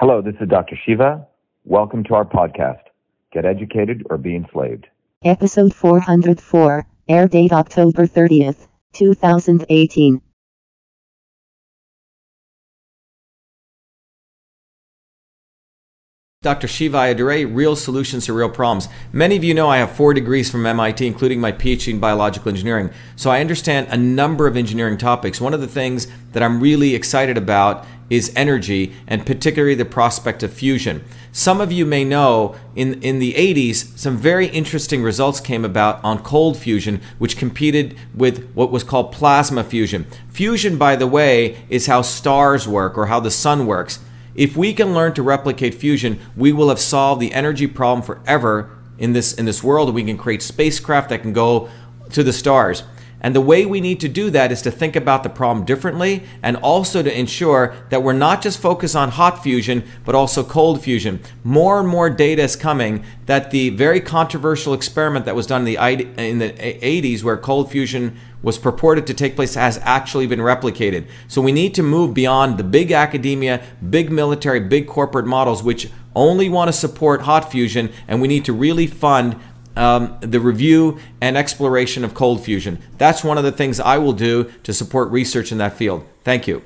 Hello, this is Dr. Shiva. Welcome to our podcast, Get Educated or Be Enslaved. Episode 404, air date October 30th, 2018. Dr. Shiva Ayyadurai, Real Solutions to Real Problems. Many of you know I have four degrees from MIT, including my PhD in biological engineering. So I understand a number of engineering topics. One of the things that I'm really excited about is energy, and particularly the prospect of fusion. Some of you may know in, in the 80s, some very interesting results came about on cold fusion, which competed with what was called plasma fusion. Fusion, by the way, is how stars work or how the sun works. If we can learn to replicate fusion, we will have solved the energy problem forever in this in this world. We can create spacecraft that can go to the stars. And the way we need to do that is to think about the problem differently and also to ensure that we're not just focused on hot fusion, but also cold fusion. More and more data is coming that the very controversial experiment that was done in the, in the 80s, where cold fusion was purported to take place, has actually been replicated. So we need to move beyond the big academia, big military, big corporate models, which only want to support hot fusion, and we need to really fund um, the review and exploration of cold fusion. That's one of the things I will do to support research in that field. Thank you.